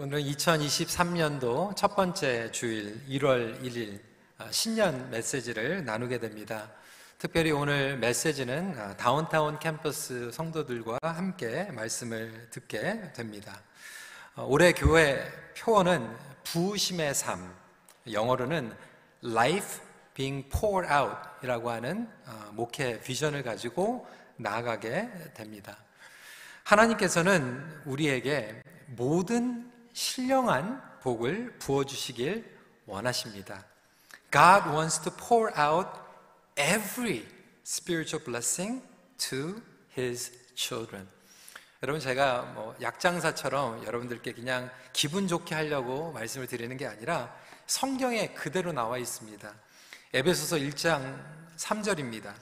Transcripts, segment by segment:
오늘은 2023년도 첫 번째 주일 1월 1일 아, 신년 메시지를 나누게 됩니다. 특별히 오늘 메시지는 아, 다운타운 캠퍼스 성도들과 함께 말씀을 듣게 됩니다. 어, 올해 교회 표어는 부심의 삶, 영어로는 life being poured out 이라고 하는 어, 목회 비전을 가지고 나아가게 됩니다. 하나님께서는 우리에게 모든 신령한 복을 부어주시길 원하십니다. God wants to pour out every spiritual blessing to His children. 여러분 제가 뭐 약장사처럼 여러분들께 그냥 기분 좋게 하려고 말씀을 드리는 게 아니라 성경에 그대로 나와 있습니다. 에베소서 1장 3절입니다.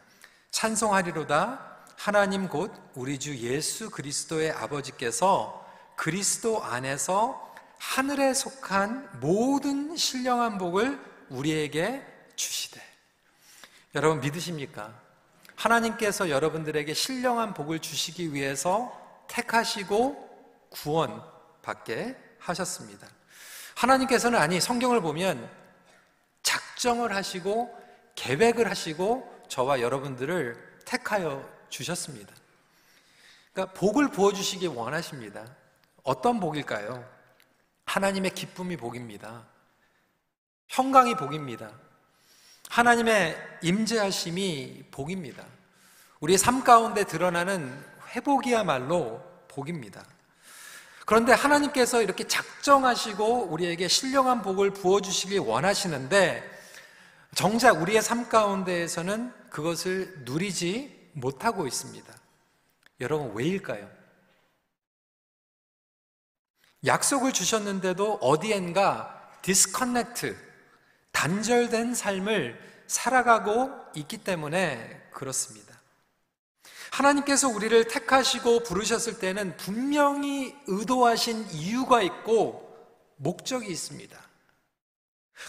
찬송하리로다 하나님 곧 우리 주 예수 그리스도의 아버지께서 그리스도 안에서 하늘에 속한 모든 신령한 복을 우리에게 주시되. 여러분 믿으십니까? 하나님께서 여러분들에게 신령한 복을 주시기 위해서 택하시고 구원 받게 하셨습니다. 하나님께서는 아니 성경을 보면 작정을 하시고 계획을 하시고 저와 여러분들을 택하여 주셨습니다. 그러니까 복을 부어 주시기 원하십니다. 어떤 복일까요? 하나님의 기쁨이 복입니다. 평강이 복입니다. 하나님의 임재하심이 복입니다. 우리의 삶 가운데 드러나는 회복이야말로 복입니다. 그런데 하나님께서 이렇게 작정하시고 우리에게 신령한 복을 부어주시길 원하시는데 정작 우리의 삶 가운데에서는 그것을 누리지 못하고 있습니다. 여러분, 왜일까요? 약속을 주셨는데도 어디엔가 disconnect, 단절된 삶을 살아가고 있기 때문에 그렇습니다. 하나님께서 우리를 택하시고 부르셨을 때는 분명히 의도하신 이유가 있고 목적이 있습니다.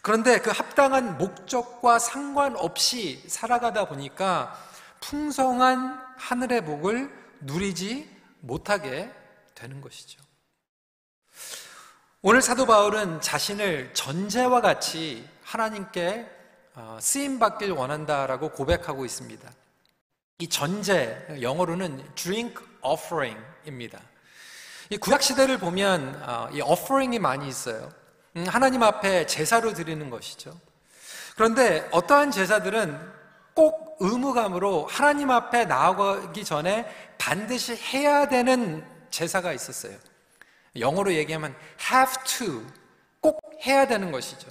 그런데 그 합당한 목적과 상관없이 살아가다 보니까 풍성한 하늘의 복을 누리지 못하게 되는 것이죠. 오늘 사도 바울은 자신을 전제와 같이 하나님께 어, 쓰임 받길 원한다라고 고백하고 있습니다. 이 전제 영어로는 drink offering입니다. 이 구약 시대를 보면 어, 이 offering이 많이 있어요. 음, 하나님 앞에 제사로 드리는 것이죠. 그런데 어떠한 제사들은 꼭 의무감으로 하나님 앞에 나아가기 전에 반드시 해야 되는 제사가 있었어요. 영어로 얘기하면 have to 꼭 해야 되는 것이죠.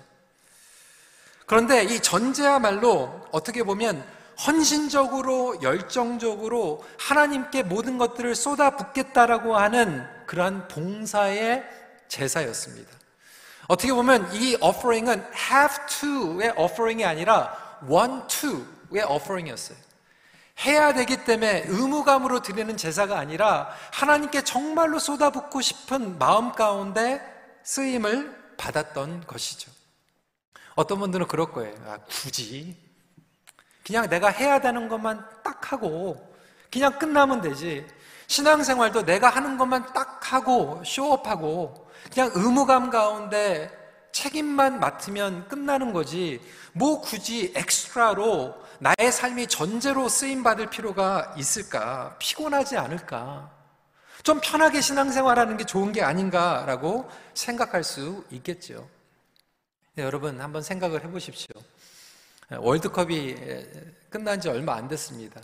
그런데 이 전제야말로 어떻게 보면 헌신적으로 열정적으로 하나님께 모든 것들을 쏟아붓겠다라고 하는 그러한 봉사의 제사였습니다. 어떻게 보면 이 offering은 have to의 offering이 아니라 want to의 offering이었어요. 해야 되기 때문에 의무감으로 드리는 제사가 아니라 하나님께 정말로 쏟아붓고 싶은 마음 가운데 쓰임을 받았던 것이죠. 어떤 분들은 그럴 거예요. 아, 굳이. 그냥 내가 해야 되는 것만 딱 하고, 그냥 끝나면 되지. 신앙생활도 내가 하는 것만 딱 하고, 쇼업하고, 그냥 의무감 가운데 책임만 맡으면 끝나는 거지. 뭐 굳이 엑스트라로 나의 삶이 전제로 쓰임 받을 필요가 있을까? 피곤하지 않을까? 좀 편하게 신앙생활하는 게 좋은 게 아닌가라고 생각할 수 있겠죠. 네, 여러분 한번 생각을 해보십시오. 월드컵이 끝난 지 얼마 안 됐습니다.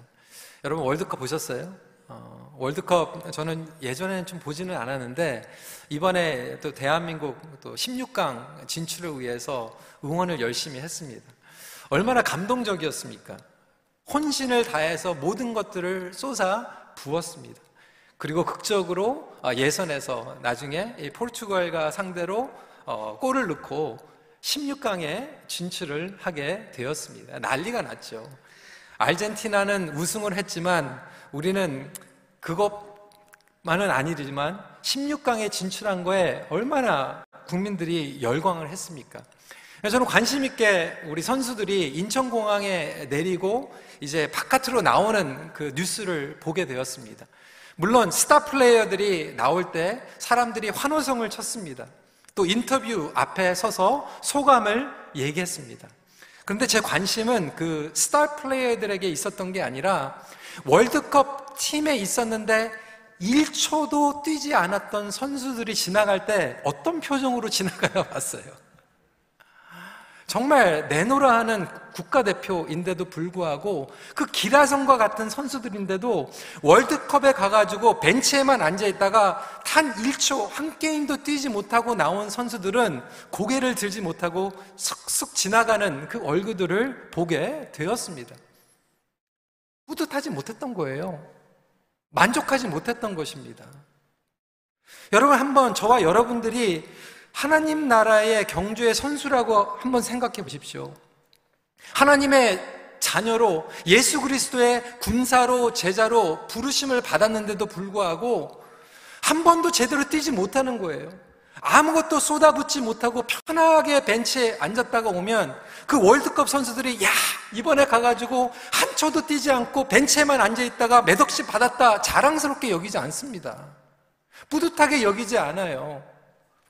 여러분 월드컵 보셨어요? 어, 월드컵 저는 예전에는 좀 보지는 않았는데 이번에 또 대한민국 또 16강 진출을 위해서 응원을 열심히 했습니다. 얼마나 감동적이었습니까? 혼신을 다해서 모든 것들을 쏟아 부었습니다. 그리고 극적으로 아, 예선에서 나중에 포르투갈과 상대로 어, 골을 넣고 16강에 진출을 하게 되었습니다. 난리가 났죠. 아르헨티나는 우승을 했지만 우리는 그것만은 아니지만 16강에 진출한 거에 얼마나 국민들이 열광을 했습니까? 저는 관심 있게 우리 선수들이 인천공항에 내리고 이제 바깥으로 나오는 그 뉴스를 보게 되었습니다. 물론 스타 플레이어들이 나올 때 사람들이 환호성을 쳤습니다. 또 인터뷰 앞에 서서 소감을 얘기했습니다. 그런데 제 관심은 그 스타 플레이어들에게 있었던 게 아니라 월드컵 팀에 있었는데 1초도 뛰지 않았던 선수들이 지나갈 때 어떤 표정으로 지나가나 봤어요. 정말 내노라 하는 국가대표인데도 불구하고 그 기라성과 같은 선수들인데도 월드컵에 가가지고 벤치에만 앉아있다가 단 1초 한 게임도 뛰지 못하고 나온 선수들은 고개를 들지 못하고 쑥쑥 지나가는 그 얼굴들을 보게 되었습니다. 뿌듯하지 못했던 거예요. 만족하지 못했던 것입니다. 여러분 한번 저와 여러분들이 하나님 나라의 경주의 선수라고 한번 생각해 보십시오. 하나님의 자녀로 예수 그리스도의 군사로 제자로 부르심을 받았는데도 불구하고 한 번도 제대로 뛰지 못하는 거예요. 아무것도 쏟아붓지 못하고 편하게 벤치에 앉았다가 오면 그 월드컵 선수들이 야 이번에 가가지고 한 초도 뛰지 않고 벤치에만 앉아 있다가 몇 억씩 받았다 자랑스럽게 여기지 않습니다. 뿌듯하게 여기지 않아요.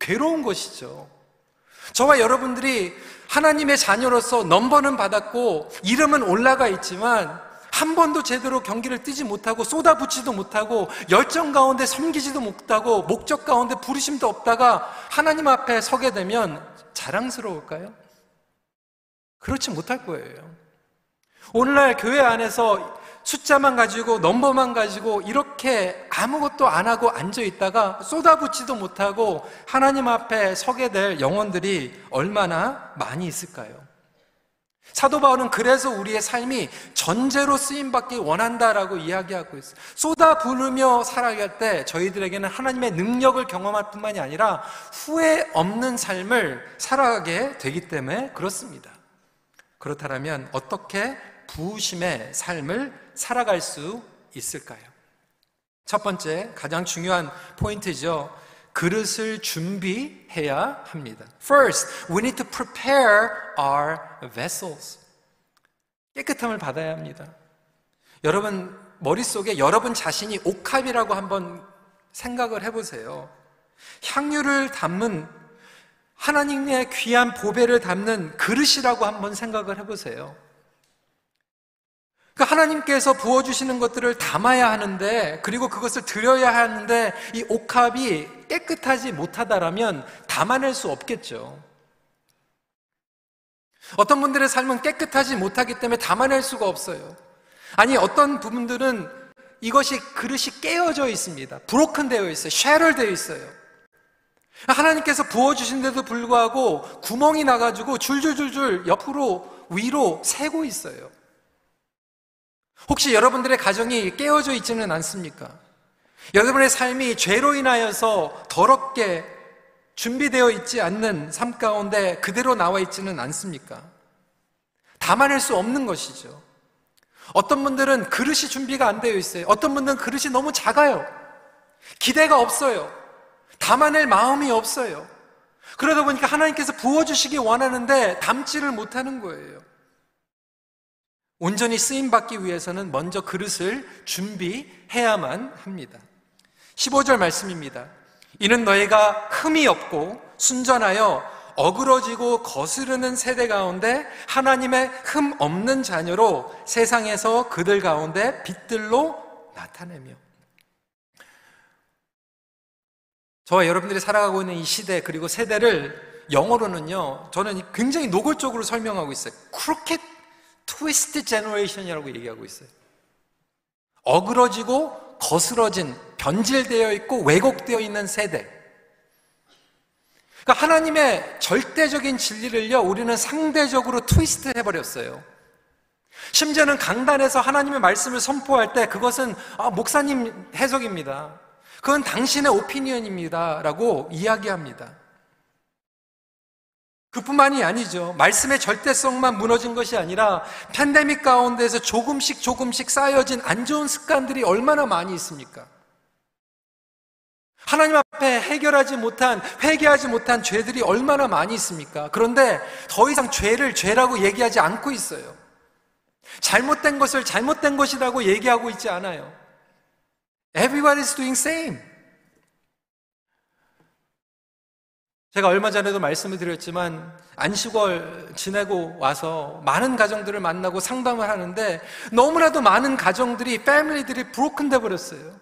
괴로운 것이죠. 저와 여러분들이 하나님의 자녀로서 넘버는 받았고 이름은 올라가 있지만 한 번도 제대로 경기를 뛰지 못하고 쏟아붓지도 못하고 열정 가운데 섬기지도 못하고 목적 가운데 부르심도 없다가 하나님 앞에 서게 되면 자랑스러울까요? 그렇지 못할 거예요. 오늘날 교회 안에서 숫자만 가지고 넘버만 가지고 이렇게 아무것도 안 하고 앉아 있다가 쏟아붓지도 못하고 하나님 앞에 서게 될 영혼들이 얼마나 많이 있을까요? 사도 바울은 그래서 우리의 삶이 전제로 쓰임 받기 원한다라고 이야기하고 있어요. 쏟아 부르며 살아갈 때 저희들에게는 하나님의 능력을 경험할 뿐만이 아니라 후회 없는 삶을 살아가게 되기 때문에 그렇습니다. 그렇다면 어떻게 부심의 삶을 살아갈 수 있을까요? 첫 번째, 가장 중요한 포인트죠. 그릇을 준비해야 합니다. First, we need to prepare our vessels. 깨끗함을 받아야 합니다. 여러분, 머릿속에 여러분 자신이 옥합이라고 한번 생각을 해보세요. 향유를 담는 하나님의 귀한 보배를 담는 그릇이라고 한번 생각을 해보세요. 그러니까 하나님께서 부어주시는 것들을 담아야 하는데, 그리고 그것을 드려야 하는데, 이 옥합이 깨끗하지 못하다라면 담아낼 수 없겠죠. 어떤 분들의 삶은 깨끗하지 못하기 때문에 담아낼 수가 없어요. 아니, 어떤 부분들은 이것이 그릇이 깨어져 있습니다. 브로큰 되어 있어요. 쉐럴 되어 있어요. 하나님께서 부어주신데도 불구하고 구멍이 나가지고 줄줄줄줄 옆으로 위로 새고 있어요. 혹시 여러분들의 가정이 깨어져 있지는 않습니까? 여러분의 삶이 죄로 인하여서 더럽게 준비되어 있지 않는 삶 가운데 그대로 나와 있지는 않습니까? 담아낼 수 없는 것이죠. 어떤 분들은 그릇이 준비가 안 되어 있어요. 어떤 분들은 그릇이 너무 작아요. 기대가 없어요. 담아낼 마음이 없어요. 그러다 보니까 하나님께서 부어주시기 원하는데 담지를 못하는 거예요. 온전히 쓰임받기 위해서는 먼저 그릇을 준비해야만 합니다. 15절 말씀입니다. 이는 너희가 흠이 없고 순전하여 어그러지고 거스르는 세대 가운데 하나님의 흠 없는 자녀로 세상에서 그들 가운데 빛들로 나타내며 저와 여러분들이 살아가고 있는 이 시대 그리고 세대를 영어로는요 저는 굉장히 노골적으로 설명하고 있어요. crooked twisted generation이라고 얘기하고 있어요. 어그러지고 거스러진 변질되어 있고 왜곡되어 있는 세대. 그러니까 하나님의 절대적인 진리를요, 우리는 상대적으로 트위스트 해버렸어요. 심지어는 강단에서 하나님의 말씀을 선포할 때 그것은 아, 목사님 해석입니다. 그건 당신의 오피니언입니다. 라고 이야기합니다. 그뿐만이 아니죠. 말씀의 절대성만 무너진 것이 아니라 팬데믹 가운데서 조금씩 조금씩 쌓여진 안 좋은 습관들이 얼마나 많이 있습니까? 하나님 앞에 해결하지 못한, 회개하지 못한 죄들이 얼마나 많이 있습니까? 그런데 더 이상 죄를 죄라고 얘기하지 않고 있어요. 잘못된 것을 잘못된 것이라고 얘기하고 있지 않아요. Everybody's doing same. 제가 얼마 전에도 말씀을 드렸지만 안식월 지내고 와서 많은 가정들을 만나고 상담을 하는데 너무나도 많은 가정들이 family들이 broken 돼 버렸어요.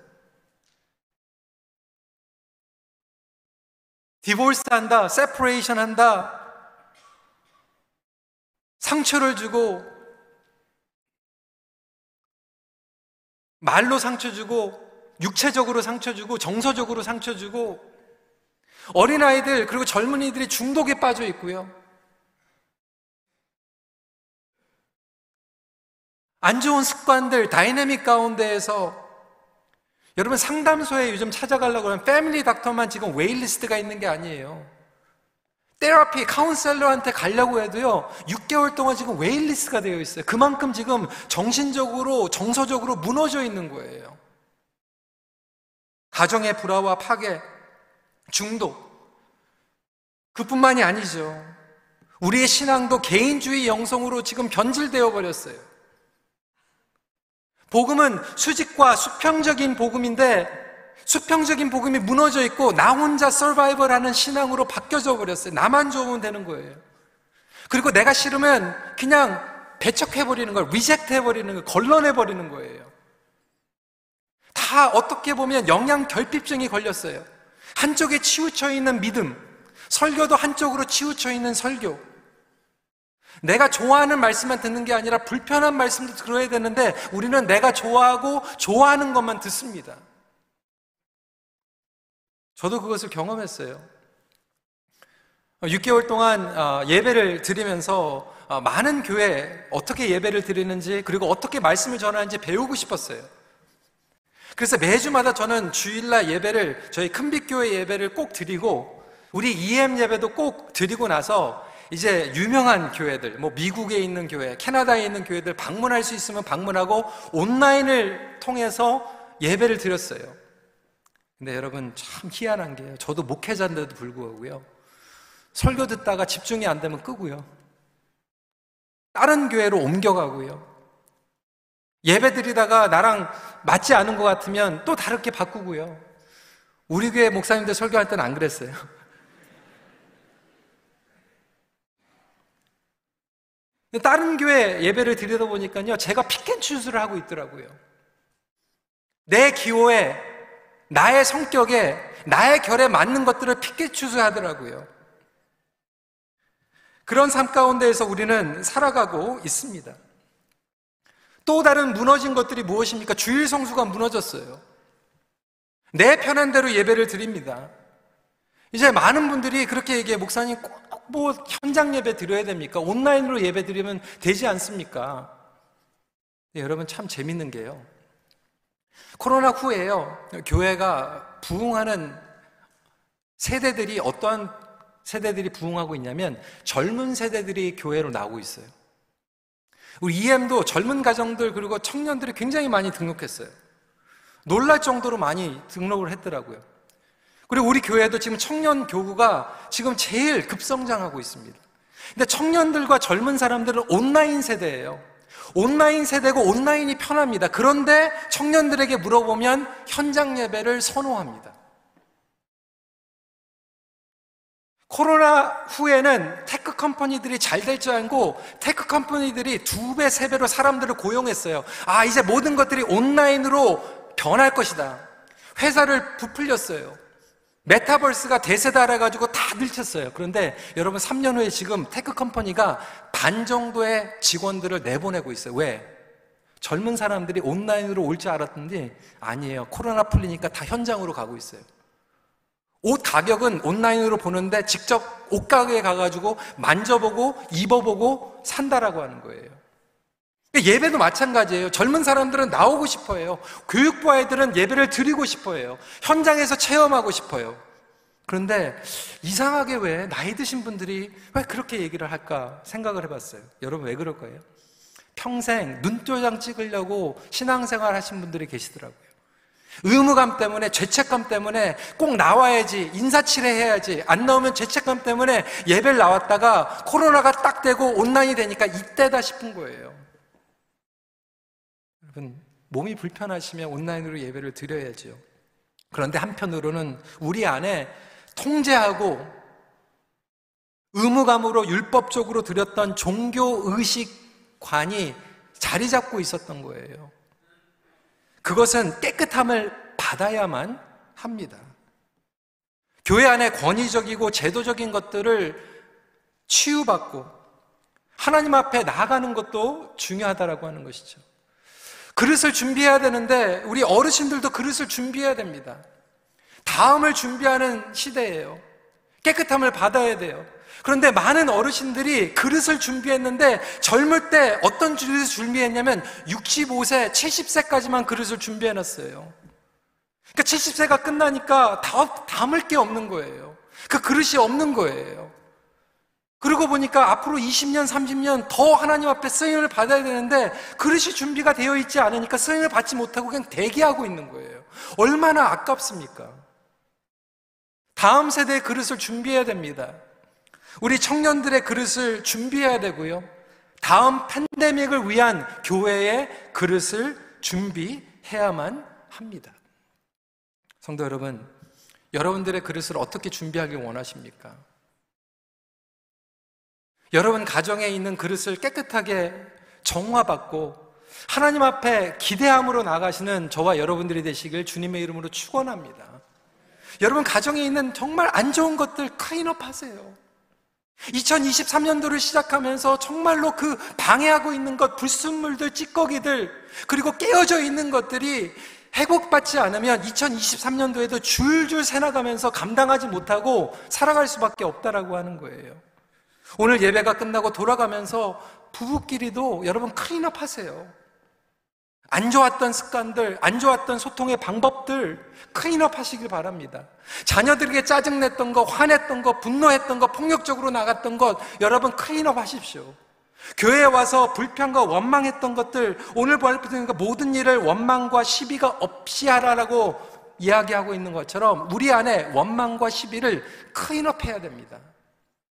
divorce 한다, separation 한다. 상처를 주고 말로 상처 주고 육체적으로 상처 주고 정서적으로 상처 주고 어린아이들 그리고 젊은이들이 중독에 빠져 있고요. 안 좋은 습관들, 다이내믹 가운데에서 여러분 상담소에 요즘 찾아가려고 하면 family doctor만 지금 waitlist가 있는 게 아니에요. therapy, counselor한테 가려고 해도요, 6개월 동안 지금 waitlist가 되어 있어요. 그만큼 지금 정신적으로, 정서적으로 무너져 있는 거예요. 가정의 불화와 파괴, 중독. 그뿐만이 아니죠. 우리의 신앙도 개인주의 영성으로 지금 변질되어 버렸어요. 복음은 수직과 수평적인 복음인데 수평적인 복음이 무너져 있고 나 혼자 survival하는 신앙으로 바뀌어져 버렸어요. 나만 좋으면 되는 거예요. 그리고 내가 싫으면 그냥 배척해 버리는 걸, reject 해 버리는 걸, 걸러내 버리는 거예요. 다 어떻게 보면 영양 결핍증이 걸렸어요. 한쪽에 치우쳐 있는 믿음, 설교도 한쪽으로 치우쳐 있는 설교. 내가 좋아하는 말씀만 듣는 게 아니라 불편한 말씀도 들어야 되는데 우리는 내가 좋아하고 좋아하는 것만 듣습니다. 저도 그것을 경험했어요. 6개월 동안 어, 예배를 드리면서 어, 많은 교회 어떻게 예배를 드리는지 그리고 어떻게 말씀을 전하는지 배우고 싶었어요. 그래서 매주마다 저는 주일날 예배를 저희 큰빛교회 예배를 꼭 드리고 우리 EM 예배도 꼭 드리고 나서 이제 유명한 교회들, 뭐 미국에 있는 교회, 캐나다에 있는 교회들 방문할 수 있으면 방문하고 온라인을 통해서 예배를 드렸어요. 근데 여러분 참 희한한 게요. 저도 목회자인데도 불구하고요. 설교 듣다가 집중이 안 되면 끄고요. 다른 교회로 옮겨가고요. 예배 드리다가 나랑 맞지 않은 것 같으면 또 다르게 바꾸고요. 우리 교회 목사님들 설교할 때는 안 그랬어요. 다른 교회 예배를 드리다 보니까요, 제가 픽앤추스를 하고 있더라고요. 내 기호에, 나의 성격에, 나의 결에 맞는 것들을 픽앤추스 하더라고요. 그런 삶 가운데에서 우리는 살아가고 있습니다. 또 다른 무너진 것들이 무엇입니까? 주일 성수가 무너졌어요. 내 편한 대로 예배를 드립니다. 이제 많은 분들이 그렇게 얘기해, 목사님 꼭 뭐 현장 예배 드려야 됩니까? 온라인으로 예배 드리면 되지 않습니까? 네, 여러분 참 재밌는 게요. 코로나 후에요, 교회가 부흥하는 세대들이 어떠한 세대들이 부흥하고 있냐면 젊은 세대들이 교회로 나오고 있어요. 우리 EM도 젊은 가정들 그리고 청년들이 굉장히 많이 등록했어요. 놀랄 정도로 많이 등록을 했더라고요. 그리고 우리 교회도 지금 청년 교구가 지금 제일 급성장하고 있습니다. 근데 청년들과 젊은 사람들은 온라인 세대예요. 온라인 세대고 온라인이 편합니다. 그런데 청년들에게 물어보면 현장 예배를 선호합니다. 코로나 후에는 tech company들이 잘 될 줄 알고 tech company들이 두 배, 세 배로 사람들을 고용했어요. 아, 이제 모든 것들이 온라인으로 변할 것이다. 회사를 부풀렸어요. 메타버스가 대세다 해가지고 다 들쳤어요. 그런데 여러분 3년 후에 지금 tech company가 반 정도의 직원들을 내보내고 있어요. 왜? 젊은 사람들이 온라인으로 올 줄 알았는데 아니에요. 코로나 풀리니까 다 현장으로 가고 있어요. 옷 가격은 온라인으로 보는데 직접 옷가게에 가가지고 만져보고 입어보고 산다라고 하는 거예요. 예배도 마찬가지예요. 젊은 사람들은 나오고 싶어요. 교육부 아이들은 예배를 드리고 싶어요. 현장에서 체험하고 싶어요. 그런데 이상하게 왜 나이 드신 분들이 왜 그렇게 얘기를 할까 생각을 해봤어요. 여러분 왜 그럴 거예요? 평생 눈도장 찍으려고 신앙생활 하신 분들이 계시더라고요. 의무감 때문에 죄책감 때문에 꼭 나와야지 인사치레 해야지 안 나오면 죄책감 때문에 예배를 나왔다가 코로나가 딱 되고 온라인이 되니까 이때다 싶은 거예요. 여러분 몸이 불편하시면 온라인으로 예배를 드려야죠. 그런데 한편으로는 우리 안에 통제하고 의무감으로 율법적으로 드렸던 종교 의식관이 자리 잡고 있었던 거예요. 그것은 깨끗함을 받아야만 합니다. 교회 안에 권위적이고 제도적인 것들을 치유받고 하나님 앞에 나아가는 것도 중요하다라고 하는 것이죠. 그릇을 준비해야 되는데 우리 어르신들도 그릇을 준비해야 됩니다. 다음을 준비하는 시대예요. 깨끗함을 받아야 돼요. 그런데 많은 어르신들이 그릇을 준비했는데 젊을 때 어떤 그릇을 준비했냐면 65세, 70세까지만 그릇을 준비해 놨어요. 그러니까 70세가 끝나니까 다, 담을 게 없는 거예요. 그 그릇이 없는 거예요. 그러고 보니까 앞으로 20년, 30년 더 하나님 앞에 쓰임을 받아야 되는데 그릇이 준비가 되어 있지 않으니까 쓰임을 받지 못하고 그냥 대기하고 있는 거예요. 얼마나 아깝습니까? 다음 세대의 그릇을 준비해야 됩니다. 우리 청년들의 그릇을 준비해야 되고요. 다음 팬데믹을 위한 교회의 그릇을 준비해야만 합니다. 성도 여러분, 여러분들의 그릇을 어떻게 준비하길 원하십니까? 여러분 가정에 있는 그릇을 깨끗하게 정화받고 하나님 앞에 기대함으로 나가시는 저와 여러분들이 되시길 주님의 이름으로 축원합니다. 여러분 가정에 있는 정말 안 좋은 것들 클린업 하세요. 2023년도를 시작하면서 정말로 그 방해하고 있는 것, 불순물들, 찌꺼기들, 그리고 깨어져 있는 것들이 회복받지 않으면 2023년도에도 줄줄 새나가면서 감당하지 못하고 살아갈 수밖에 없다라고 하는 거예요. 오늘 예배가 끝나고 돌아가면서 부부끼리도 여러분 clean up 하세요. 안 좋았던 습관들, 안 좋았던 소통의 방법들 clean up 하시길 바랍니다. 자녀들에게 짜증냈던 거, 화냈던 거, 분노했던 거, 폭력적으로 나갔던 것 여러분 clean up 하십시오. 교회에 와서 불평과 원망했던 것들 오늘 보니까 모든 일을 원망과 시비가 없이 하라라고 이야기하고 있는 것처럼 우리 안에 원망과 시비를 클린업 해야 됩니다.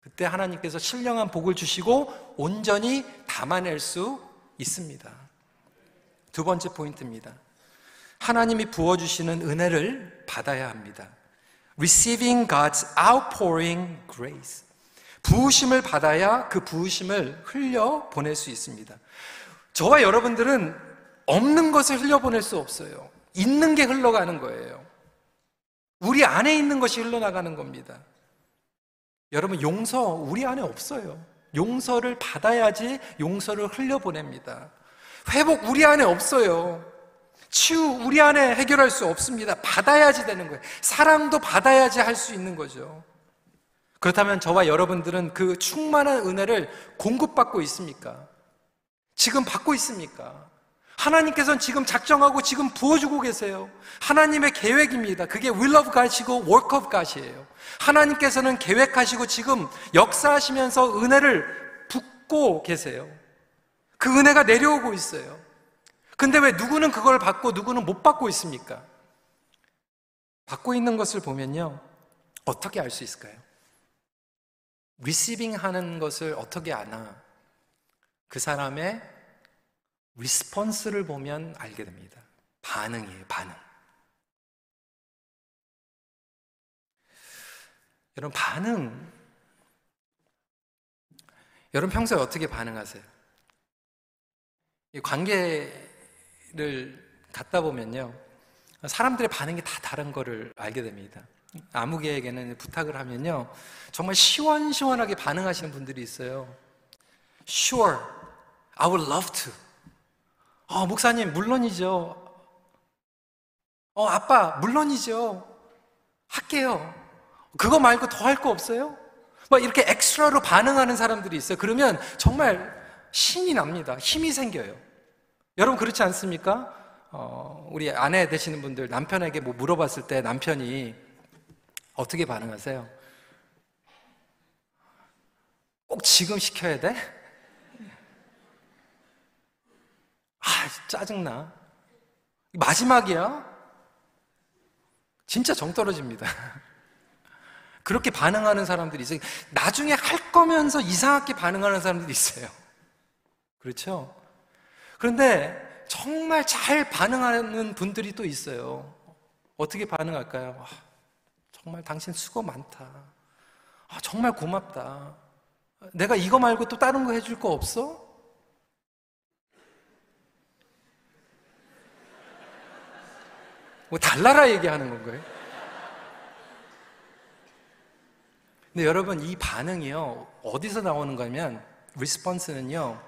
그때 하나님께서 신령한 복을 주시고 온전히 담아낼 수 있습니다. 두 번째 포인트입니다. 하나님이 부어주시는 은혜를 받아야 합니다. Receiving God's outpouring grace. 부으심을 받아야 그 부으심을 흘려 보낼 수 있습니다. 저와 여러분들은 없는 것을 흘려 보낼 수 없어요. 있는 게 흘러가는 거예요. 우리 안에 있는 것이 흘러나가는 겁니다. 여러분, 용서 우리 안에 없어요. 용서를 받아야지 용서를 흘려보냅니다. 회복 우리 안에 없어요. 치유 우리 안에 해결할 수 없습니다. 받아야지 되는 거예요. 사랑도 받아야지 할 수 있는 거죠. 그렇다면 저와 여러분들은 그 충만한 은혜를 공급받고 있습니까? 지금 받고 있습니까? 하나님께서는 지금 작정하고 지금 부어주고 계세요. 하나님의 계획입니다. 그게 will of God이고 work of God이에요. 하나님께서는 계획하시고 지금 역사하시면서 은혜를 붓고 계세요. 그 은혜가 내려오고 있어요. 근데 왜 누구는 그걸 받고 누구는 못 받고 있습니까? 받고 있는 것을 보면요. 어떻게 알 수 있을까요? receiving 하는 것을 어떻게 아나? 그 사람의 response를 보면 알게 됩니다. 반응이에요, 반응. 여러분, 반응. 여러분 평소에 어떻게 반응하세요? 이 관계를 갖다 보면요. 사람들의 반응이 다 다른 거를 알게 됩니다. 아무개에게는 부탁을 하면요. 정말 시원시원하게 반응하시는 분들이 있어요. Sure, I would love to. 어, 목사님, 물론이죠. 어, 아빠, 물론이죠. 할게요. 그거 말고 더 할 거 없어요? 막 이렇게 엑스트라로 반응하는 사람들이 있어요. 그러면 정말 신이 납니다. 힘이 생겨요. 여러분 그렇지 않습니까? 어, 우리 아내 되시는 분들 남편에게 뭐 물어봤을 때 남편이 어떻게 반응하세요? 꼭 지금 시켜야 돼? 아, 짜증나. 마지막이야? 진짜 정 떨어집니다. 그렇게 반응하는 사람들이 있어요. 나중에 할 거면서 이상하게 반응하는 사람들이 있어요. 그렇죠? 그런데 정말 잘 반응하는 분들이 또 있어요. 어떻게 반응할까요? 아, 정말 당신 수고 많다. 아, 정말 고맙다. 내가 이거 말고 또 다른 거 해줄 거 없어? 뭐 달라라 얘기하는 건가요? 근데 여러분 이 반응이요 어디서 나오는 거냐면 리스폰스는요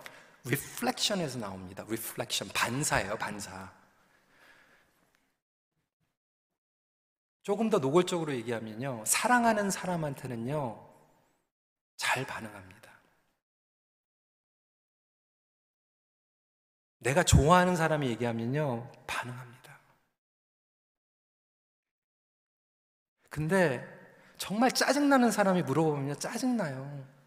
reflection에서 나옵니다. reflection 반사예요 반사. 조금 더 노골적으로 얘기하면요 사랑하는 사람한테는요 잘 반응합니다. 내가 좋아하는 사람이 얘기하면요 반응합니다. 근데 정말 짜증나는 사람이 물어보면 짜증나요.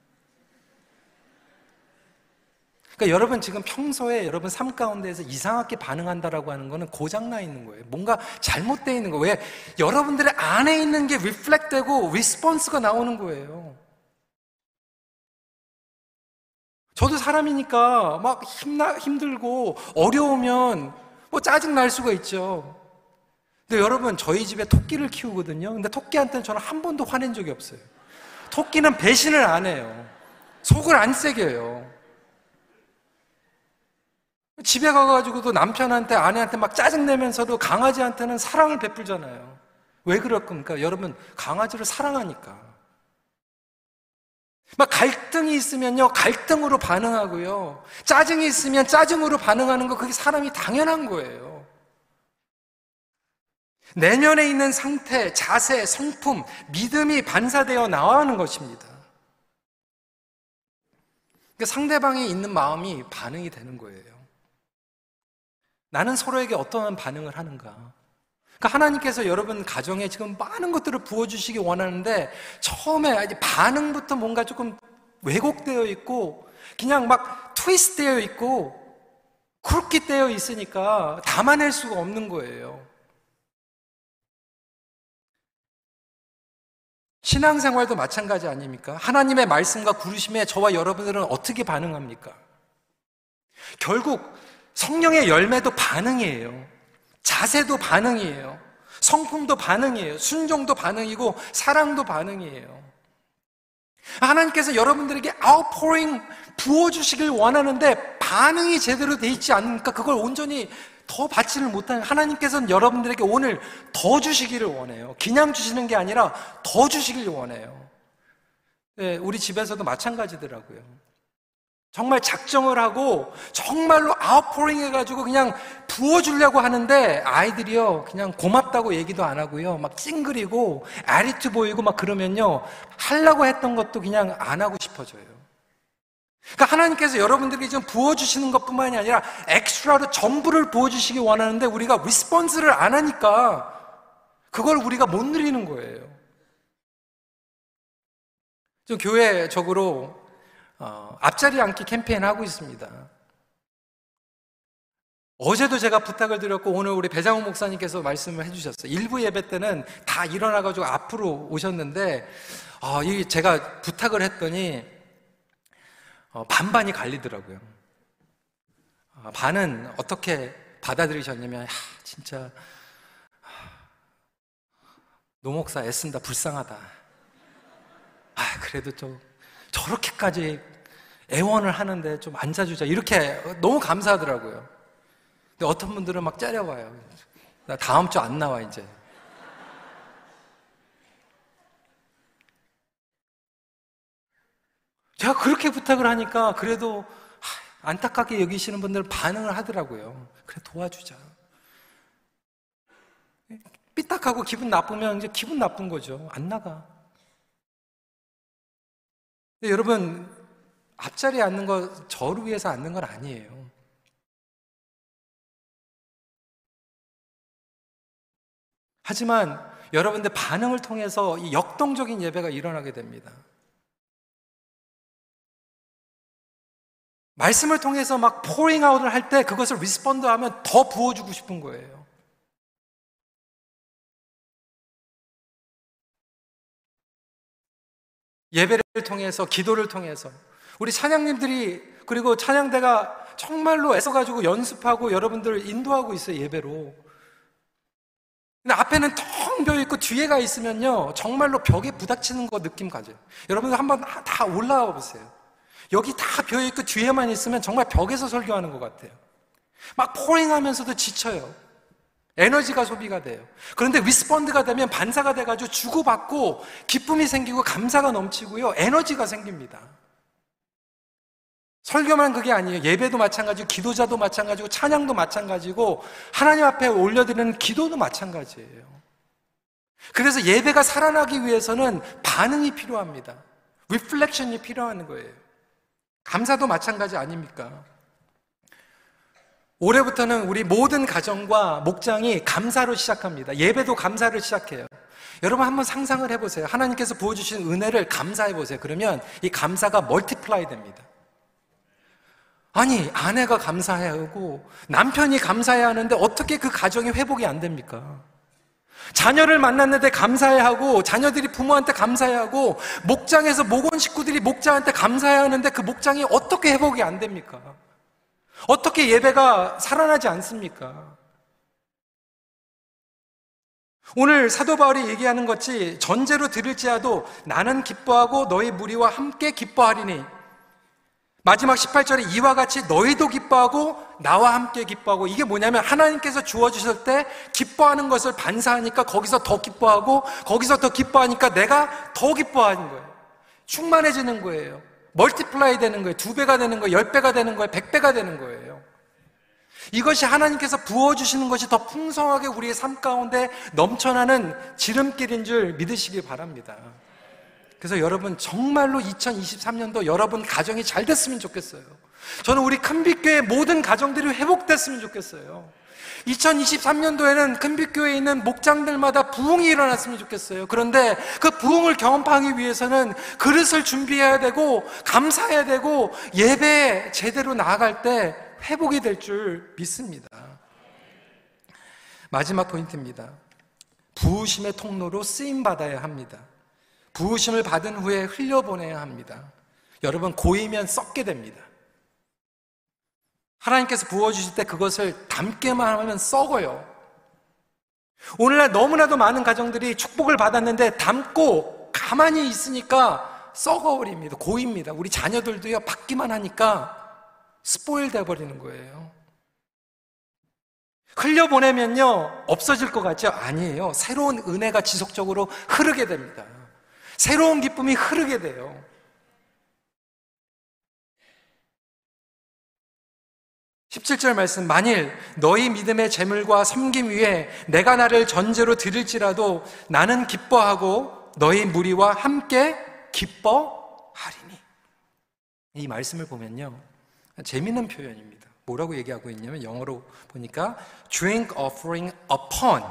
그러니까 여러분 지금 평소에 여러분 삶 가운데에서 이상하게 반응한다라고 하는 거는 고장 나 있는 거예요. 뭔가 잘못되어 있는 거예요. 왜? 여러분들의 안에 있는 게 reflect되고 response가 나오는 거예요. 저도 사람이니까 막 힘나, 힘들고 어려우면 뭐 짜증 날 수가 있죠. 근데 여러분, 저희 집에 토끼를 키우거든요. 근데 토끼한테는 저는 한 번도 화낸 적이 없어요. 토끼는 배신을 안 해요. 속을 안 새겨요. 집에 가가지고도 남편한테, 아내한테 막 짜증내면서도 강아지한테는 사랑을 베풀잖아요. 왜 그럴 겁니까? 여러분, 강아지를 사랑하니까. 막 갈등이 있으면요, 갈등으로 반응하고요. 짜증이 있으면 짜증으로 반응하는 거, 그게 사람이 당연한 거예요. 내면에 있는 상태, 자세, 성품, 믿음이 반사되어 나와는 것입니다. 그러니까 상대방이 있는 마음이 반응이 되는 거예요. 나는 서로에게 어떠한 반응을 하는가? 그러니까 하나님께서 여러분 가정에 지금 많은 것들을 부어주시기 원하는데 처음에 반응부터 뭔가 조금 왜곡되어 있고 그냥 막 트위스트 되어 있고 그렇게 되어 있으니까 담아낼 수가 없는 거예요. 신앙생활도 마찬가지 아닙니까? 하나님의 말씀과 구르심에 저와 여러분들은 어떻게 반응합니까? 결국 성령의 열매도 반응이에요. 자세도 반응이에요. 성품도 반응이에요. 순종도 반응이고 사랑도 반응이에요. 하나님께서 여러분들에게 아웃포링 부어주시길 원하는데 반응이 제대로 돼 있지 않으니까 그걸 온전히 더 받지를 못하는 하나님께서는 여러분들에게 오늘 더 주시기를 원해요. 그냥 주시는 게 아니라 더 주시기를 원해요. 네, 우리 집에서도 마찬가지더라고요. 정말 작정을 하고 정말로 아웃포링 해가지고 그냥 부어주려고 하는데 아이들이요 그냥 고맙다고 얘기도 안 하고요 막 찡그리고 아리트 보이고 막 그러면요 하려고 했던 것도 그냥 안 하고 싶어져요. 그러니까 하나님께서 여러분들에게 좀 부어주시는 것 뿐만이 아니라 extra로 전부를 부어주시기 원하는데 우리가 response를 안 하니까 그걸 우리가 못 누리는 거예요. 좀 교회적으로 어, 앞자리 앉기 캠페인 하고 있습니다. 어제도 제가 부탁을 드렸고 오늘 우리 배장훈 목사님께서 말씀을 해주셨어요. 일부 예배 때는 다 일어나가지고 앞으로 오셨는데 어, 이 제가 부탁을 했더니 어, 반반이 갈리더라고요. 어, 반은 어떻게 받아들이셨냐면, 야, 진짜, 노목사 애쓴다, 불쌍하다. 아, 그래도 좀, 저렇게까지 애원을 하는데 좀 앉아주자. 이렇게 너무 감사하더라고요. 근데 어떤 분들은 막 짜려와요. 나 다음 주 안 나와, 이제. 제가 그렇게 부탁을 하니까 그래도 안타깝게 여기시는 분들 반응을 하더라고요. 그래 도와주자. 삐딱하고 기분 나쁘면 이제 기분 나쁜 거죠. 안 나가. 여러분 앞자리에 앉는 거 저를 위해서 앉는 건 아니에요. 하지만 여러분들 반응을 통해서 이 역동적인 예배가 일어나게 됩니다. 말씀을 통해서 막 pouring out을 할 때 그것을 respond 하면 더 부어주고 싶은 거예요. 예배를 통해서, 기도를 통해서, 우리 찬양님들이, 그리고 찬양대가 정말로 애써가지고 연습하고 여러분들을 인도하고 있어요, 예배로. 근데 앞에는 텅 비어 있고 뒤에가 있으면요 정말로 벽에 부닥치는 거 느낌 가져요. 여러분들 한번 다 올라와 보세요. 여기 다 비어 있고 뒤에만 있으면 정말 벽에서 설교하는 것 같아요. 막 포링하면서도 지쳐요. 에너지가 소비가 돼요. 그런데 위스펀드가 되면 반사가 돼가지고 주고받고 기쁨이 생기고 감사가 넘치고요. 에너지가 생깁니다. 설교만 그게 아니에요. 예배도 마찬가지고, 기도자도 마찬가지고, 찬양도 마찬가지고, 하나님 앞에 올려드리는 기도도 마찬가지예요. 그래서 예배가 살아나기 위해서는 반응이 필요합니다. reflection이 필요한 거예요. 감사도 마찬가지 아닙니까? 올해부터는 우리 모든 가정과 목장이 감사로 시작합니다. 예배도 감사를 시작해요. 여러분 한번 상상을 해보세요. 하나님께서 부어주신 은혜를 감사해 보세요. 그러면 이 감사가 multiply 됩니다. 아니, 아내가 감사해야 하고, 남편이 감사해야 하는데 어떻게 그 가정이 회복이 안 됩니까? 자녀를 만났는데 감사해야 하고, 자녀들이 부모한테 감사해야 하고, 목장에서 목원 식구들이 목장한테 감사해야 하는데 그 목장이 어떻게 회복이 안 됩니까? 어떻게 예배가 살아나지 않습니까? 오늘 사도 바울이 얘기하는 것이 전제로 들을지라도 나는 기뻐하고 너희 무리와 함께 기뻐하리니 마지막 18절에 이와 같이 너희도 기뻐하고 나와 함께 기뻐하고 이게 뭐냐면 하나님께서 주어주실 때 기뻐하는 것을 반사하니까 거기서 더 기뻐하고 거기서 더 기뻐하니까 내가 더 기뻐하는 거예요. 충만해지는 거예요. multiply 되는 거예요. 두 배가 되는 거예요. 열 배가 되는 거예요. 백 배가 되는 거예요. 이것이 하나님께서 부어주시는 것이 더 풍성하게 우리의 삶 가운데 넘쳐나는 지름길인 줄 믿으시길 바랍니다. 그래서 여러분 정말로 2023년도 여러분 가정이 잘 됐으면 좋겠어요. 저는 우리 큰빛교회 모든 가정들이 회복됐으면 좋겠어요. 2023년도에는 큰빛교회에 있는 목장들마다 부흥이 일어났으면 좋겠어요. 그런데 그 부흥을 경험하기 위해서는 그릇을 준비해야 되고 감사해야 되고 예배에 제대로 나아갈 때 회복이 될 줄 믿습니다. 마지막 포인트입니다. 부으심의 통로로 쓰임 받아야 합니다. 부으심을 받은 후에 흘려보내야 합니다. 여러분, 고이면 썩게 됩니다. 하나님께서 부어주실 때 그것을 담게만 하면 썩어요. 오늘날 너무나도 많은 가정들이 축복을 받았는데 담고 가만히 있으니까 썩어버립니다. 고입니다. 우리 자녀들도요, 받기만 하니까 스포일 돼버리는 거예요. 흘려보내면요, 없어질 것 같죠? 아니에요. 새로운 은혜가 지속적으로 흐르게 됩니다. 새로운 기쁨이 흐르게 돼요. (17절) 말씀 만일 너희 믿음의 재물과 섬김 위에 내가 나를 전제로 드릴지라도 나는 기뻐하고 너희 무리와 함께 기뻐하리니. 이 말씀을 보면요 재미있는 표현입니다. 뭐라고 얘기하고 있냐면 영어로 보니까 drink offering upon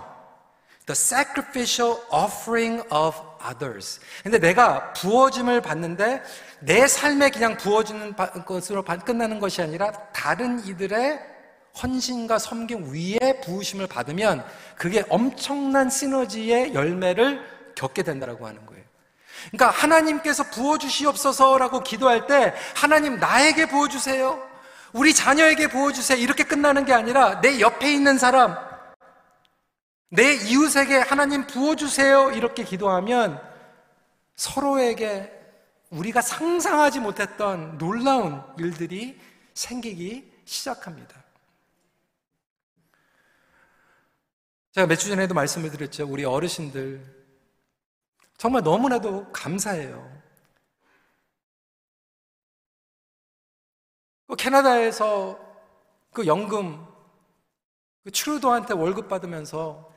The sacrificial offering of others. 근데 내가 부어짐을 받는데 내 삶에 그냥 부어지는 것으로 끝나는 것이 아니라 다른 이들의 헌신과 섬김 위에 부으심을 받으면 그게 엄청난 시너지의 열매를 겪게 된다라고 하는 거예요. 그러니까 하나님께서 부어주시옵소서라고 기도할 때 하나님 나에게 부어주세요. 우리 자녀에게 부어주세요. 이렇게 끝나는 게 아니라 내 옆에 있는 사람, 내 이웃에게 하나님 부어주세요. 이렇게 기도하면 서로에게 우리가 상상하지 못했던 놀라운 일들이 생기기 시작합니다. 제가 몇 주 전에도 말씀을 드렸죠. 우리 어르신들. 정말 너무나도 감사해요. 그 캐나다에서 그 연금, 그 추루도한테 월급 받으면서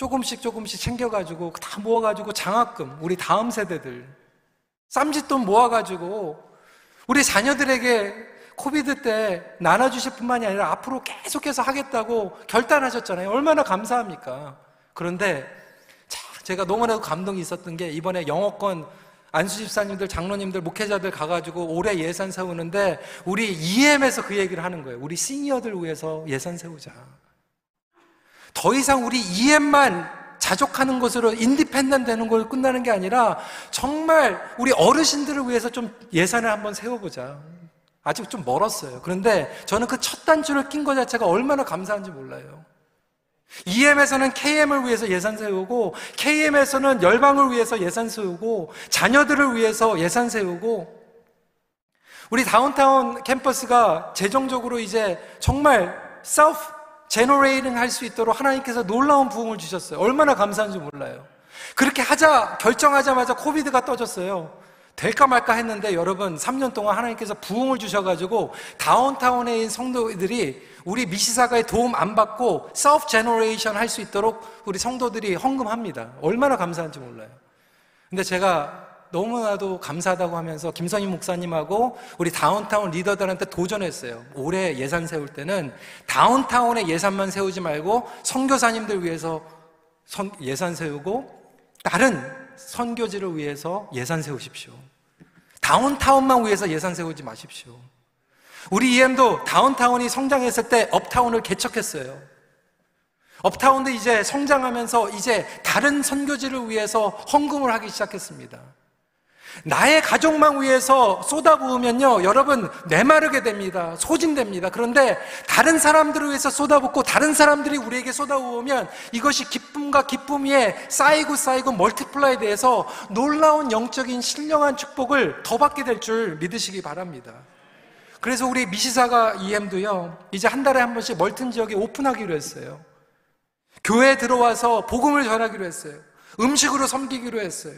조금씩 조금씩 챙겨가지고 다 모아가지고 장학금 우리 다음 세대들 쌈짓돈 모아가지고 우리 자녀들에게 코비드 때 나눠주실 뿐만이 아니라 앞으로 계속해서 하겠다고 결단하셨잖아요. 얼마나 감사합니까? 그런데 제가 너무나도 감동이 있었던 게 이번에 영어권 안수 집사님들, 장로님들, 목회자들 가가지고 올해 예산 세우는데 우리 EM에서 그 얘기를 하는 거예요. 우리 시니어들 위해서 예산 세우자. 더 이상 우리 EM만 자족하는 것으로 independent 되는 걸 끝나는 게 아니라 정말 우리 어르신들을 위해서 좀 예산을 한번 세워보자. 아직 좀 멀었어요. 그런데 저는 그 첫 단추를 낀 것 자체가 얼마나 감사한지 몰라요. EM에서는 KM을 위해서 예산 세우고 KM에서는 열방을 위해서 예산 세우고 자녀들을 위해서 예산 세우고 우리 다운타운 캠퍼스가 재정적으로 이제 정말 셀프 generating 할 수 있도록 하나님께서 놀라운 부흥을 주셨어요. 얼마나 감사한지 몰라요. 그렇게 하자 결정하자마자 COVID가 터졌어요. 될까 말까 했는데 여러분 3년 동안 하나님께서 부흥을 주셔가지고 다운타운에 있는 성도들이 우리 미시사가의 도움 안 받고 self generation 할 수 있도록 우리 성도들이 헌금합니다. 얼마나 감사한지 몰라요. 근데 제가 너무나도 감사하다고 하면서 김선희 목사님하고 우리 다운타운 리더들한테 도전했어요. 올해 예산 세울 때는 다운타운에 예산만 세우지 말고 선교사님들 위해서 선, 예산 세우고 다른 선교지를 위해서 예산 세우십시오. 다운타운만 위해서 예산 세우지 마십시오. 우리 EM도 다운타운이 성장했을 때 업타운을 개척했어요. 업타운도 이제 성장하면서 이제 다른 선교지를 위해서 헌금을 하기 시작했습니다. 나의 가족만 위해서 쏟아부으면요, 여러분, 메마르게 됩니다. 소진됩니다. 그런데 다른 사람들을 위해서 쏟아붓고 다른 사람들이 우리에게 쏟아부으면 이것이 기쁨과 기쁨 위에 쌓이고 쌓이고 multiply 돼서 놀라운 영적인 신령한 축복을 더 받게 될 줄 믿으시기 바랍니다. 그래서 우리 미시사가 EM도요, 이제 한 달에 한 번씩 Malton 지역에 오픈하기로 했어요. 교회에 들어와서 복음을 전하기로 했어요. 음식으로 섬기기로 했어요.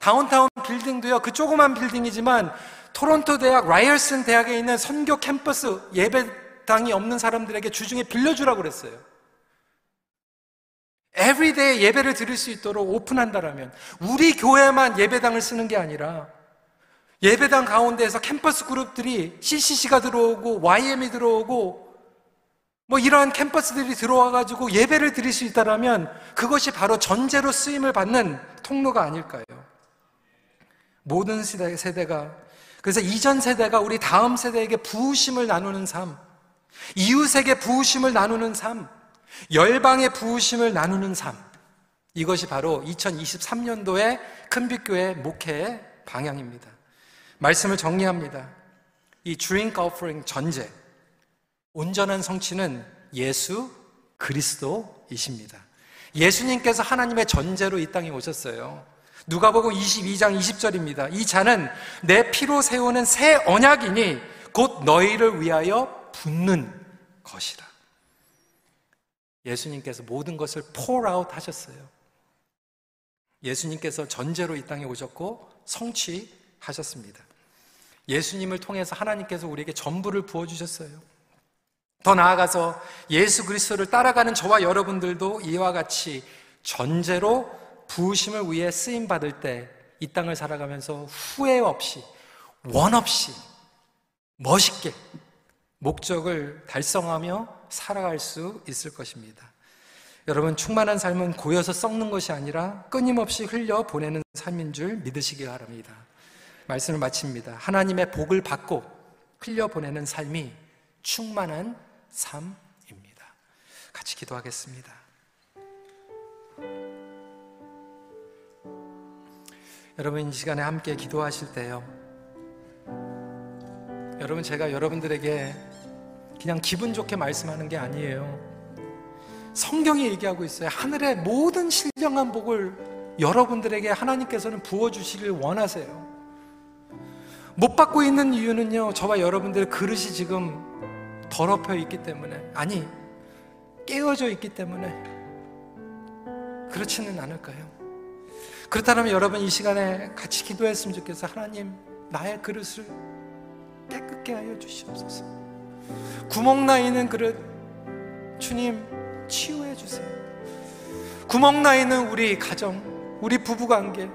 다운타운 빌딩도요, 그 조그만 빌딩이지만 토론토 대학, 라이얼슨 대학에 있는 선교 캠퍼스 예배당이 없는 사람들에게 주중에 빌려주라고 그랬어요. everyday 예배를 드릴 수 있도록 오픈한다라면 우리 교회만 예배당을 쓰는 게 아니라 예배당 가운데에서 캠퍼스 그룹들이 CCC가 들어오고 YM이 들어오고 뭐 이러한 캠퍼스들이 들어와 가지고 예배를 드릴 수 있다라면 그것이 바로 전제로 쓰임을 받는 통로가 아닐까요? 모든 세대, 세대가 그래서 이전 세대가 우리 다음 세대에게 부우심을 나누는 삶, 이웃에게 부우심을 나누는 삶, 열방의 부우심을 나누는 삶. 이것이 바로 2023년도의 큰빛교회 목회의 방향입니다. 말씀을 정리합니다. 이 drink offering 전제, 온전한 성취는 예수 그리스도이십니다. 예수님께서 하나님의 전제로 이 땅에 오셨어요. 누가복음 22장 20절입니다. 이 잔은 내 피로 세우는 새 언약이니 곧 너희를 위하여 붓는 것이라. 예수님께서 모든 것을 pour out 하셨어요. 예수님께서 전제로 이 땅에 오셨고 성취하셨습니다. 예수님을 통해서 하나님께서 우리에게 전부를 부어 주셨어요. 더 나아가서 예수 그리스도를 따라가는 저와 여러분들도 이와 같이 전제로 부으심을 위해 쓰임 받을 때 이 땅을 살아가면서 후회 없이 원 없이 멋있게 목적을 달성하며 살아갈 수 있을 것입니다. 여러분 충만한 삶은 고여서 썩는 것이 아니라 끊임없이 흘려 보내는 삶인 줄 믿으시기 바랍니다. 말씀을 마칩니다. 하나님의 복을 받고 흘려 보내는 삶이 충만한 삶입니다. 같이 기도하겠습니다. 여러분 이 시간에 함께 기도하실 때요. 여러분 제가 여러분들에게 그냥 기분 좋게 말씀하는 게 아니에요. 성경이 얘기하고 있어요. 하늘의 모든 신령한 복을 여러분들에게 하나님께서는 부어주시길 원하세요. 못 받고 있는 이유는요, 저와 여러분들 그릇이 지금 더럽혀 있기 때문에, 아니, 깨어져 있기 때문에, 그렇지는 않을까요? 그렇다면 여러분 이 시간에 같이 기도했으면 좋겠어. 하나님, 나의 그릇을 깨끗게 하여 주시옵소서. 구멍 나 있는 그릇, 주님, 치유해 주세요. 구멍 나 있는 우리 가정, 우리 부부 관계,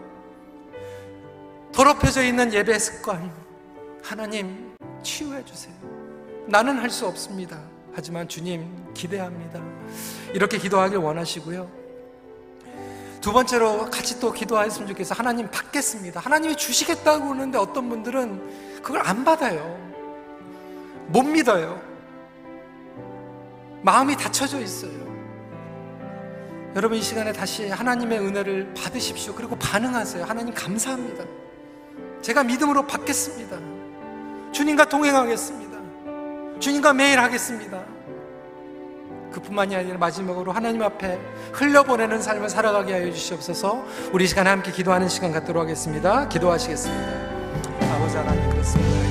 더럽혀져 있는 예배 습관, 하나님, 치유해 주세요. 나는 할 수 없습니다. 하지만 주님, 기대합니다. 이렇게 기도하길 원하시고요. 두 번째로 같이 또 기도하였으면 좋겠어. 하나님 받겠습니다. 하나님이 주시겠다고 그러는데 어떤 분들은 그걸 안 받아요. 못 믿어요. 마음이 닫혀져 있어요. 여러분 이 시간에 다시 하나님의 은혜를 받으십시오. 그리고 반응하세요. 하나님 감사합니다. 제가 믿음으로 받겠습니다. 주님과 동행하겠습니다. 주님과 매일 하겠습니다. 그뿐만이 아니라 마지막으로 하나님 앞에 흘려보내는 삶을 살아가게 하여 주시옵소서 우리 이 시간에 함께 기도하는 시간 갖도록 하겠습니다. 기도하시겠습니다. 아버지 하나님 그렇습니다.